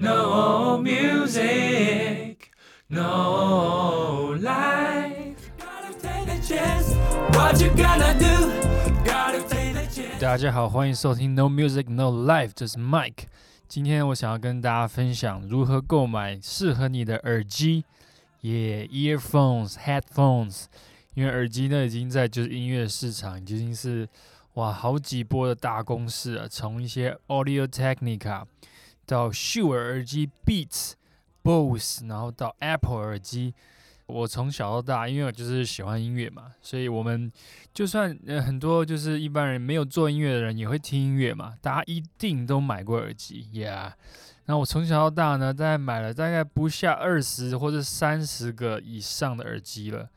No music, no life. Gotta take a chance. What you gonna do? Gotta take a chance. 大家好，欢迎收听 No Music No Life，这是 Mike。今天我想要跟大家分享如何购买适合你的耳机，也、earphones、headphones。因为耳机呢，已经在就是音乐市场已经是哇好几波的大公式啊，从一些 Audio Technica 到秀尔耳机 Beats、Bose，然后到 Apple 耳机。我从小到大，因为我就是喜欢音乐嘛，所以我们就算呃很多就是一般人没有做音乐的人也会听音乐嘛，大家一定都买过耳机，Yeah。那我从小到大呢，大概买了大概不下二十或者三十个以上的耳机了。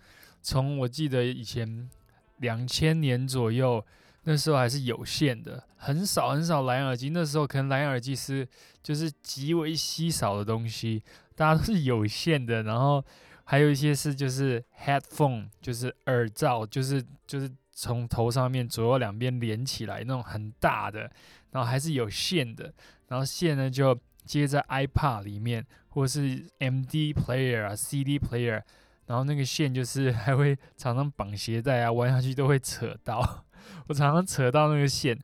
从我记得以前两千年左右，那时候还是有线的，很少很少蓝牙耳机。那时候可能蓝牙耳机是就是极为稀少的东西，大家都是有线的，然后还有一些是就是 headphone，就是耳罩，就是就是从头上面左右两边连起来那种很大的，然后还是有线的，然后线呢就接在 iPad 里面，或是 MD player 啊 CD player。然后那个线就是 还会常常绑鞋带啊，弯下去都会扯到。我常常扯到那个线，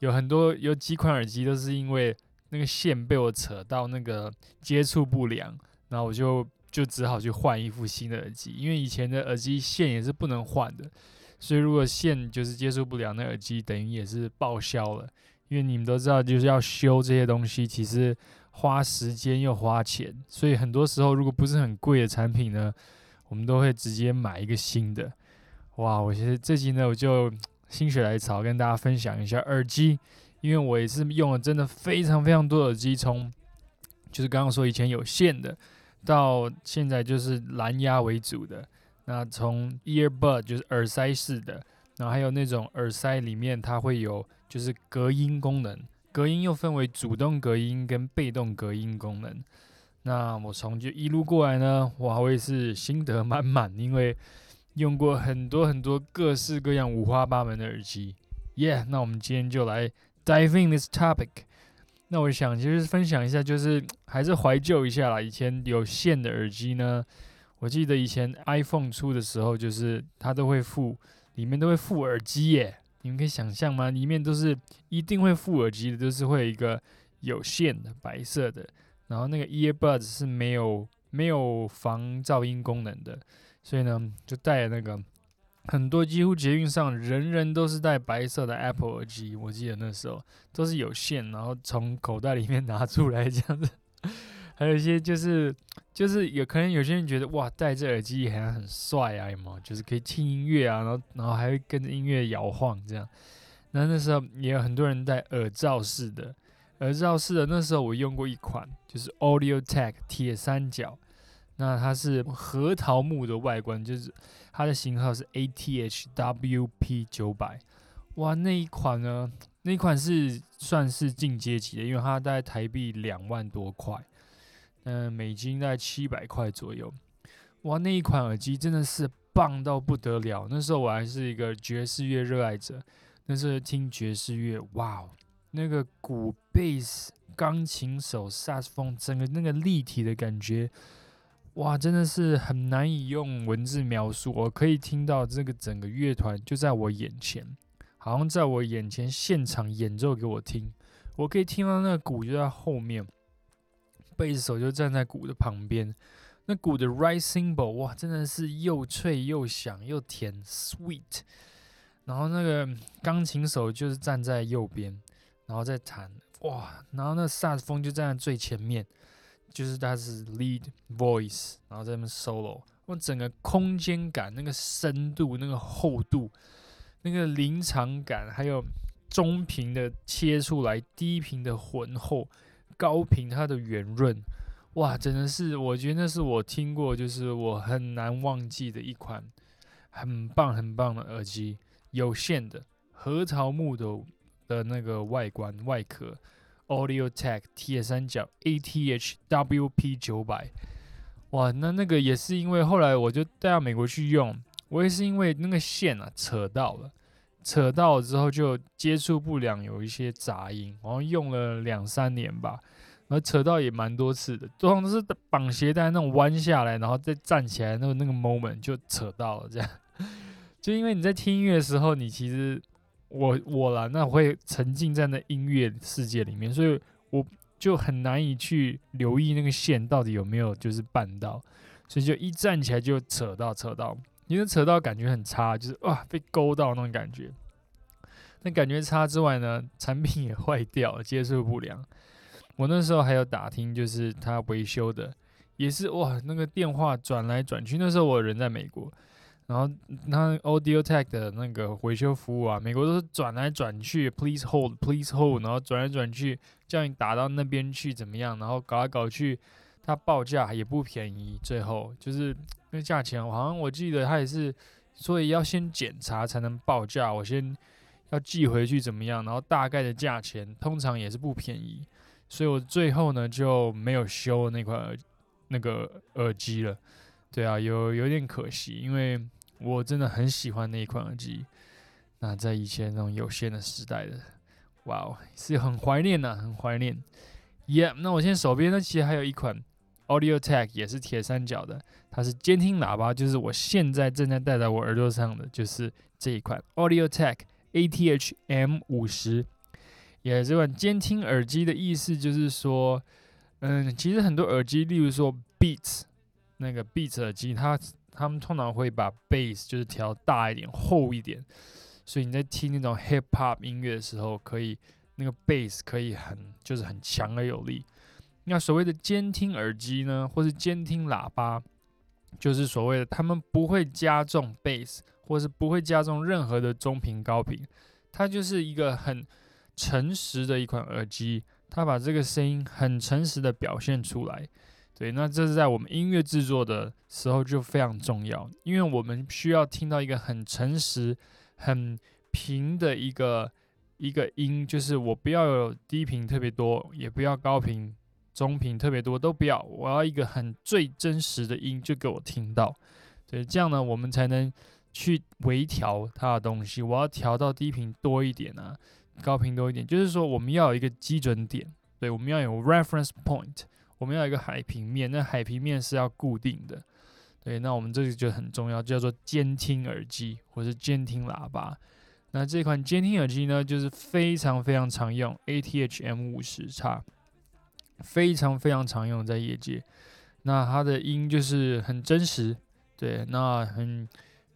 有很多有几款耳机都是因为那个线被我扯到那个接触不良，然后我就就只好去换一副新的耳机。因为以前的耳机线也是不能换的，所以如果线就是接触不良，那耳机等于也是报销了。因为你们都知道，就是要修这些东西，其实花时间又花钱，所以很多时候如果不是很贵的产品呢。我们都会直接买一个新的，哇！我其实这集呢，我就心血来潮跟大家分享一下耳机，因为我也是用了真的非常非常多耳机，从就是刚刚说以前有线的，到现在就是蓝牙为主的。那从 earbud 就是耳塞式的，然后还有那种耳塞里面它会有就是隔音功能，隔音又分为主动隔音跟被动隔音功能。那我从就一路过来呢，哇，我也是心得满满，因为用过很多很多各式各样五花八门的耳机。Yeah，那我们今天就来 dive in this topic。那我想就是分享一下，就是还是怀旧一下啦。以前有线的耳机呢，我记得以前 iPhone 出的时候，就是它都会附，里面都会附耳机耶。你们可以想象吗？里面都是一定会附耳机的，都是会有一个有线的白色的。然后那个 earbuds 是没有没有防噪音功能的，所以呢就戴那个很多几乎捷运上人人都是戴白色的 Apple 耳机，我记得那时候都是有线，然后从口袋里面拿出来这样子。还有一些就是就是有可能有些人觉得哇戴这耳机好像很帅啊，嘛就是可以听音乐啊，然后然后还会跟着音乐摇晃这样。那那时候也有很多人戴耳罩式的。耳罩式的那时候我用过一款，就是 Audio Tech 铁三角，那它是核桃木的外观，就是它的型号是 ATHWP 九百，哇，那一款呢，那一款是算是进阶级的，因为它大概台币两万多块，嗯，美金大概七百块左右，哇，那一款耳机真的是棒到不得了，那时候我还是一个爵士乐热爱者，那时候听爵士乐，哇。那个鼓、贝斯、钢琴手、萨斯风，整个那个立体的感觉，哇，真的是很难以用文字描述。我可以听到这个整个乐团就在我眼前，好像在我眼前现场演奏给我听。我可以听到那个鼓就在后面，贝斯手就站在鼓的旁边。那鼓的 right cymbal，哇，真的是又脆又响又甜，sweet。然后那个钢琴手就是站在右边。然后再弹哇，然后那萨斯风就站在最前面，就是他是 lead voice，然后在那边 solo，我整个空间感、那个深度、那个厚度、那个临场感，还有中频的切出来，低频的浑厚，高频它的圆润，哇，真的是我觉得那是我听过就是我很难忘记的一款很棒很棒的耳机，有线的核桃木的。的那个外观外壳，Audio Tech 铁三角 ATHWP 九百，哇，那那个也是因为后来我就带到美国去用，我也是因为那个线啊扯到了，扯到了之后就接触不良，有一些杂音，然后用了两三年吧，然后扯到也蛮多次的，通常都是绑鞋带那种弯下来，然后再站起来那个那个 moment 就扯到了这样。就因为你在听音乐的时候，你其实我我啦，那会沉浸在那音乐世界里面，所以我就很难以去留意那个线到底有没有就是绊到，所以就一站起来就扯到扯到，因为扯到感觉很差，就是哇被勾到那种感觉。那感觉差之外呢，产品也坏掉，接受不良。我那时候还有打听，就是他维修的，也是哇，那个电话转来转去。那时候我人在美国，然后那 Audio Tech 的那个维修服务啊，美国都是转来转去，Please hold，Please hold，然后转来转去，叫你打到那边去怎么样？然后搞来搞去，他报价也不便宜。最后就是那价钱，好像我记得他也是，所以要先检查才能报价。我先要寄回去怎么样？然后大概的价钱通常也是不便宜。所以我最后呢就没有修那块耳那个耳机了，对啊，有有点可惜，因为我真的很喜欢那一款耳机。那在以前那种有线的时代的，哇哦，是很怀念呐，很怀念。Yeah，那我现在手边呢其实还有一款 Audio Tech，也是铁三角的，它是监听喇叭，就是我现在正在戴在我耳朵上的，就是这一款 Audio Tech ATH M 五十。也这款监听耳机的意思就是说，嗯，其实很多耳机，例如说 Beats 那个 Beats 耳机，它他们通常会把 bass 就是调大一点、厚一点，所以你在听那种 hip hop 音乐的时候，可以那个 bass 可以很就是很强而有力。那所谓的监听耳机呢，或是监听喇叭，就是所谓的他们不会加重 bass，或是不会加重任何的中频、高频，它就是一个很。诚实的一款耳机，它把这个声音很诚实的表现出来。对，那这是在我们音乐制作的时候就非常重要，因为我们需要听到一个很诚实、很平的一个一个音，就是我不要有低频特别多，也不要高频、中频特别多，都不要，我要一个很最真实的音就给我听到。对，这样呢，我们才能去微调它的东西。我要调到低频多一点啊。高频多一点，就是说我们要有一个基准点，对，我们要有 reference point，我们要一个海平面，那海平面是要固定的，对，那我们这个就很重要，叫做监听耳机或是监听喇叭。那这款监听耳机呢，就是非常非常常用，ATH M 五十叉，非常非常常用在业界。那它的音就是很真实，对，那很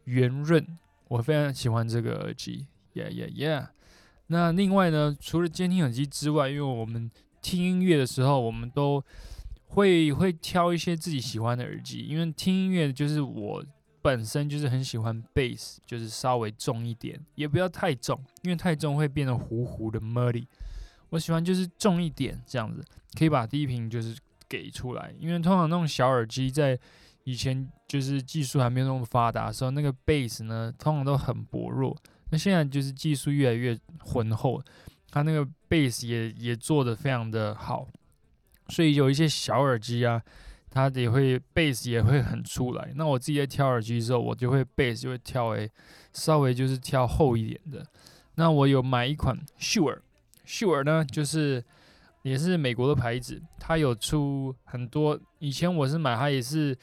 圆润，我非常喜欢这个耳机，Yeah Yeah Yeah。那另外呢，除了监听耳机之外，因为我们听音乐的时候，我们都会会挑一些自己喜欢的耳机。因为听音乐就是我本身就是很喜欢 bass，就是稍微重一点，也不要太重，因为太重会变得糊糊的 muddy。我喜欢就是重一点这样子，可以把低频就是给出来。因为通常那种小耳机在以前就是技术还没有那么发达的时候，那个 bass 呢通常都很薄弱。那现在就是技术越来越浑厚，它那个 bass 也也做的非常的好，所以有一些小耳机啊，它也会 bass 也会很出来。那我自己在挑耳机的时候，我就会 bass 就会挑诶稍微就是挑厚一点的。那我有买一款 Shure，Shure 呢就是也是美国的牌子，它有出很多。以前我是买它也是。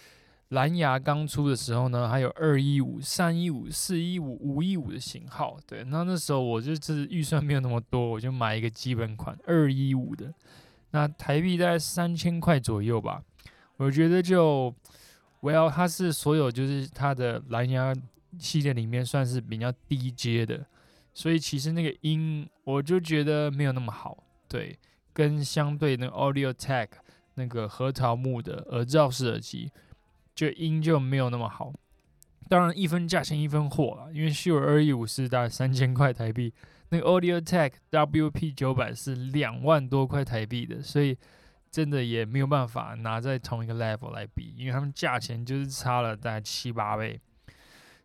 蓝牙刚出的时候呢，还有二一五、三一五、四一五、五一五的型号。对，那那时候我就是预算没有那么多，我就买一个基本款二一五的，那台币在三千块左右吧。我觉得就，Well，它是所有就是它的蓝牙系列里面算是比较低阶的，所以其实那个音我就觉得没有那么好。对，跟相对那个 Audio Tech 那个核桃木的耳罩式耳机。就音就没有那么好，当然一分价钱一分货了，因为 Sure 二一五是大概三千块台币，那个 Audio Tech WP 九百是两万多块台币的，所以真的也没有办法拿在同一个 level 来比，因为他们价钱就是差了大概七八倍，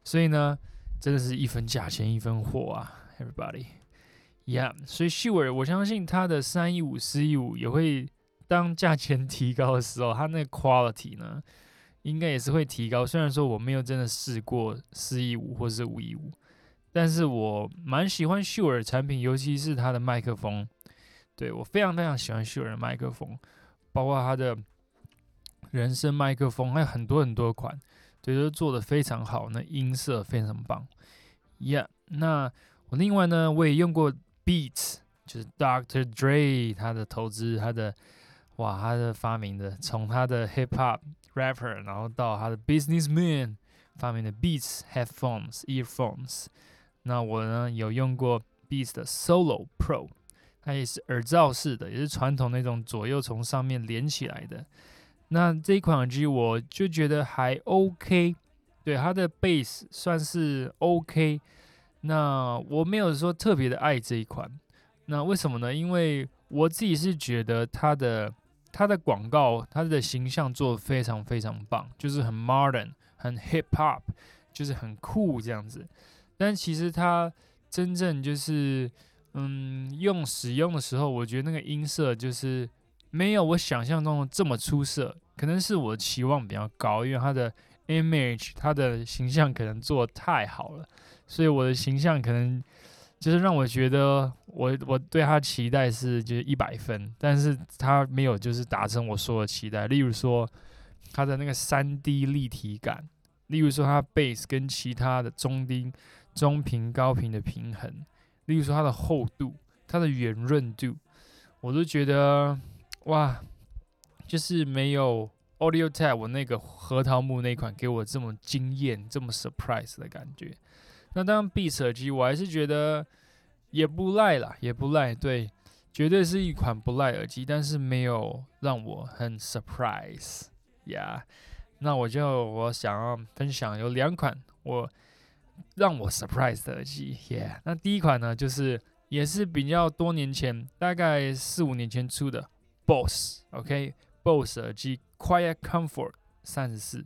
所以呢，真的是一分价钱一分货啊，Everybody，Yeah，所以 Sure 我相信它的三一五四一五也会当价钱提高的时候，它那个 quality 呢？应该也是会提高，虽然说我没有真的试过四一五或是五一五，但是我蛮喜欢秀尔产品，尤其是它的麦克风。对我非常非常喜欢秀人麦克风，包括它的人声麦克风，还有很多很多款，对，都做的非常好，那音色非常棒。Yeah，那我另外呢，我也用过 Beats，就是 Dr. Dre 他的投资，他的哇，他的发明的，从他的 Hip Hop Rapper，然后到他的 Businessman 发明的 Beats Headphones Earphones。那我呢有用过 Beats 的 Solo Pro，它也是耳罩式的，也是传统那种左右从上面连起来的。那这一款耳机我就觉得还 OK，对它的 Bass 算是 OK。那我没有说特别的爱这一款，那为什么呢？因为我自己是觉得它的它的广告，它的形象做的非常非常棒，就是很 modern，很 hip hop，就是很酷这样子。但其实它真正就是，嗯，用使用的时候，我觉得那个音色就是没有我想象中的这么出色。可能是我的期望比较高，因为它的 image，它的形象可能做太好了，所以我的形象可能就是让我觉得我我对它期待是就是一百分，但是它没有就是达成我说的期待。例如说它的那个三 D 立体感，例如说它 bass 跟其他的中低。中频、高频的平衡，例如说它的厚度、它的圆润度，我都觉得哇，就是没有 Audio Tech 我那个核桃木那款给我这么惊艳、这么 surprise 的感觉。那当然，B 耳机我还是觉得也不赖啦，也不赖，对，绝对是一款不赖耳机，但是没有让我很 surprise 呀。那我就我想要分享有两款我。让我 surprise 的耳机，Yeah。那第一款呢，就是也是比较多年前，大概四五年前出的 Boss，OK，Boss 耳机 Quiet Comfort 三十四。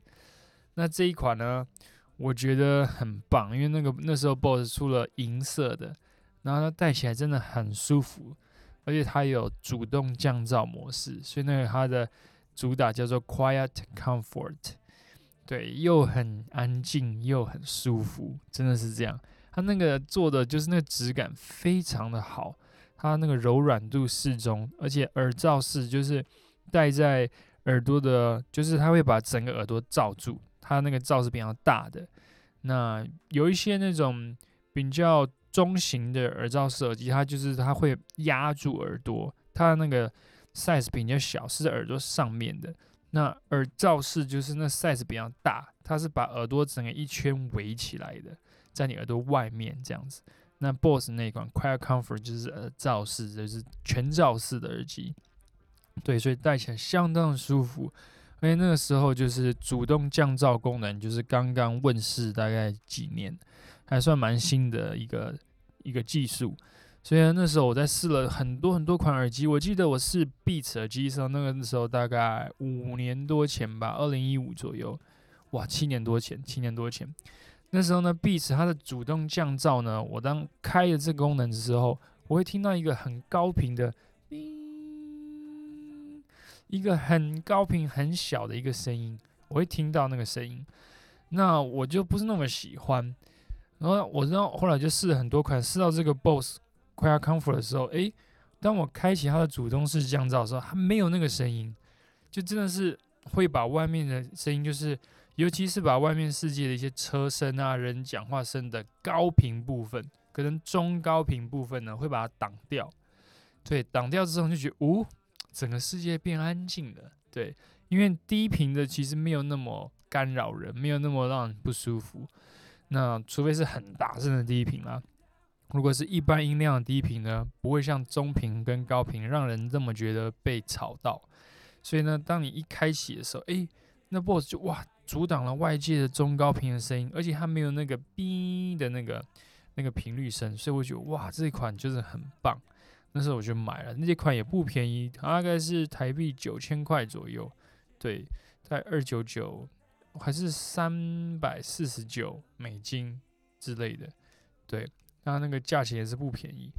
那这一款呢，我觉得很棒，因为那个那时候 Boss 出了银色的，然后它戴起来真的很舒服，而且它有主动降噪模式，所以那个它的主打叫做 Quiet Comfort。对，又很安静，又很舒服，真的是这样。它那个做的就是那个质感非常的好，它那个柔软度适中，而且耳罩式，就是戴在耳朵的，就是它会把整个耳朵罩住，它那个罩是比较大的。那有一些那种比较中型的耳罩式耳机，它就是它会压住耳朵，它那个 size 比较小，是在耳朵上面的。那耳罩式就是那 size 比较大，它是把耳朵整个一圈围起来的，在你耳朵外面这样子。那 BOSS 那款 Quiet Comfort 就是耳罩式，就是全罩式的耳机，对，所以戴起来相当舒服。而且那个时候就是主动降噪功能，就是刚刚问世大概几年，还算蛮新的一个一个技术。所以那时候我在试了很多很多款耳机，我记得我试 Beats 耳机的时候，那个时候大概五年多前吧，二零一五左右，哇，七年多前，七年多前，那时候呢，Beats 它的主动降噪呢，我当开了这个功能的时候，我会听到一个很高频的，一个很高频很小的一个声音，我会听到那个声音，那我就不是那么喜欢，然后我知道后来就试了很多款，试到这个 Boss。Quiet Comfort 的时候，诶，当我开启它的主动式降噪的时候，它没有那个声音，就真的是会把外面的声音，就是尤其是把外面世界的一些车声啊、人讲话声的高频部分，可能中高频部分呢，会把它挡掉。对，挡掉之后就觉得，哦，整个世界变安静了。对，因为低频的其实没有那么干扰人，没有那么让人不舒服。那除非是很大声的低频啦。如果是一般音量的低频呢，不会像中频跟高频让人这么觉得被吵到。所以呢，当你一开启的时候，诶，那 BOSS 就哇阻挡了外界的中高频的声音，而且它没有那个哔的那个那个频率声，所以我觉得哇这一款就是很棒。那时候我就买了，那这款也不便宜，大概是台币九千块左右，对，在二九九还是三百四十九美金之类的，对。那那个价钱也是不便宜，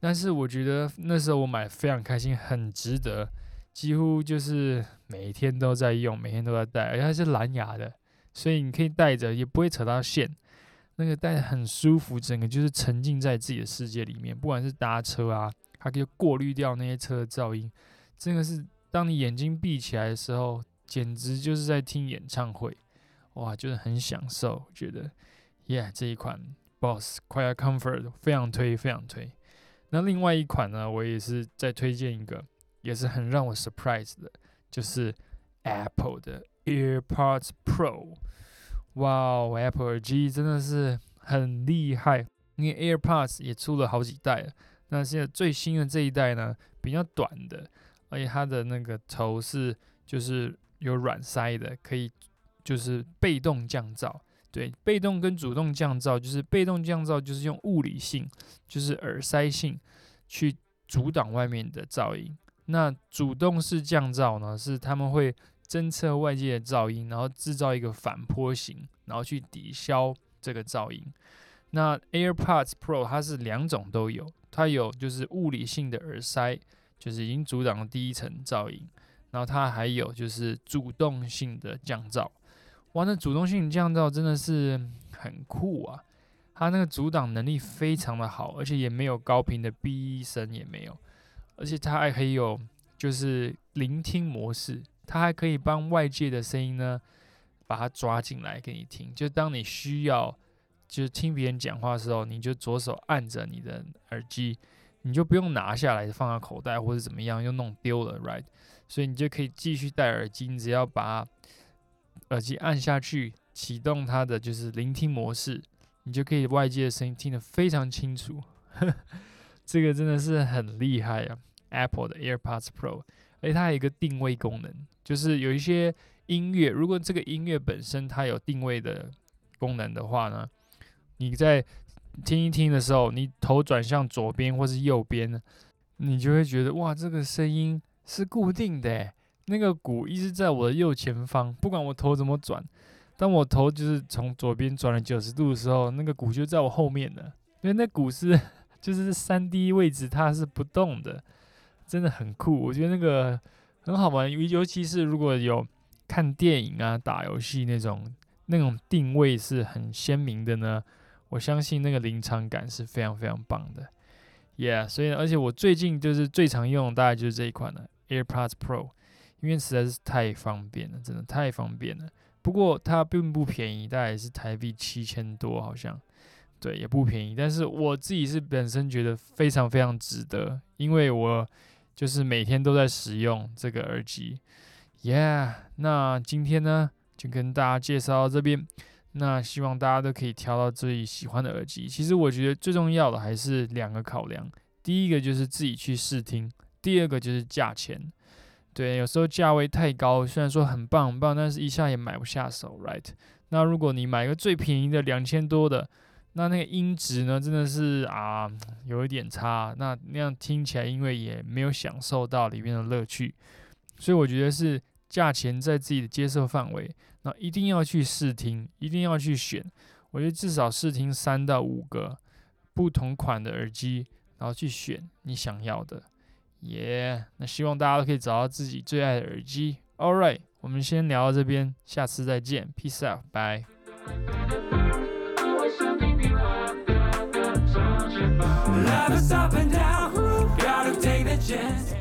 但是我觉得那时候我买非常开心，很值得，几乎就是每天都在用，每天都在戴，而且它是蓝牙的，所以你可以戴着也不会扯到线，那个戴很舒服，整个就是沉浸在自己的世界里面，不管是搭车啊，它可以过滤掉那些车的噪音。真的是，当你眼睛闭起来的时候，简直就是在听演唱会，哇，就是很享受。觉得，Yeah，这一款 Boss Quiet Comfort 非常推，非常推。那另外一款呢，我也是再推荐一个，也是很让我 surprise 的，就是 Apple 的 AirPods Pro。哇，Apple 耳机真的是很厉害，因为 AirPods 也出了好几代了。那现在最新的这一代呢，比较短的。而且它的那个头是就是有软塞的，可以就是被动降噪。对，被动跟主动降噪，就是被动降噪就是用物理性，就是耳塞性去阻挡外面的噪音。那主动式降噪呢，是他们会侦测外界的噪音，然后制造一个反坡形，然后去抵消这个噪音。那 AirPods Pro 它是两种都有，它有就是物理性的耳塞。就是已经阻挡了第一层噪音，然后它还有就是主动性的降噪，哇，那主动性降噪真的是很酷啊！它那个阻挡能力非常的好，而且也没有高频的哔声也没有，而且它还可以有就是聆听模式，它还可以帮外界的声音呢把它抓进来给你听，就当你需要就是听别人讲话的时候，你就左手按着你的耳机。你就不用拿下来放到口袋或者怎么样，又弄丢了，right？所以你就可以继续戴耳机，你只要把耳机按下去，启动它的就是聆听模式，你就可以外界的声音听得非常清楚。这个真的是很厉害啊，Apple 的 AirPods Pro，而且它还有一个定位功能，就是有一些音乐，如果这个音乐本身它有定位的功能的话呢，你在听一听的时候，你头转向左边或是右边呢，你就会觉得哇，这个声音是固定的，那个鼓一直在我的右前方，不管我头怎么转，当我头就是从左边转了九十度的时候，那个鼓就在我后面的，因为那鼓是 就是三 D 位置它是不动的，真的很酷，我觉得那个很好玩，尤尤其是如果有看电影啊、打游戏那种那种定位是很鲜明的呢。我相信那个临场感是非常非常棒的，Yeah，所以而且我最近就是最常用，大概就是这一款了，AirPods Pro，因为实在是太方便了，真的太方便了。不过它并不便宜，大概是台币七千多，好像，对，也不便宜。但是我自己是本身觉得非常非常值得，因为我就是每天都在使用这个耳机，Yeah。那今天呢，就跟大家介绍到这边。那希望大家都可以挑到自己喜欢的耳机。其实我觉得最重要的还是两个考量，第一个就是自己去试听，第二个就是价钱。对，有时候价位太高，虽然说很棒很棒，但是一下也买不下手，right？那如果你买个最便宜的两千多的，那那个音质呢，真的是啊有一点差，那那样听起来因为也没有享受到里面的乐趣，所以我觉得是。价钱在自己的接受范围，那一定要去试听，一定要去选。我觉得至少试听三到五个不同款的耳机，然后去选你想要的。耶，那希望大家都可以找到自己最爱的耳机。All right，我们先聊到这边，下次再见，Peace out，Bye。Love is up and down, gotta take the chance.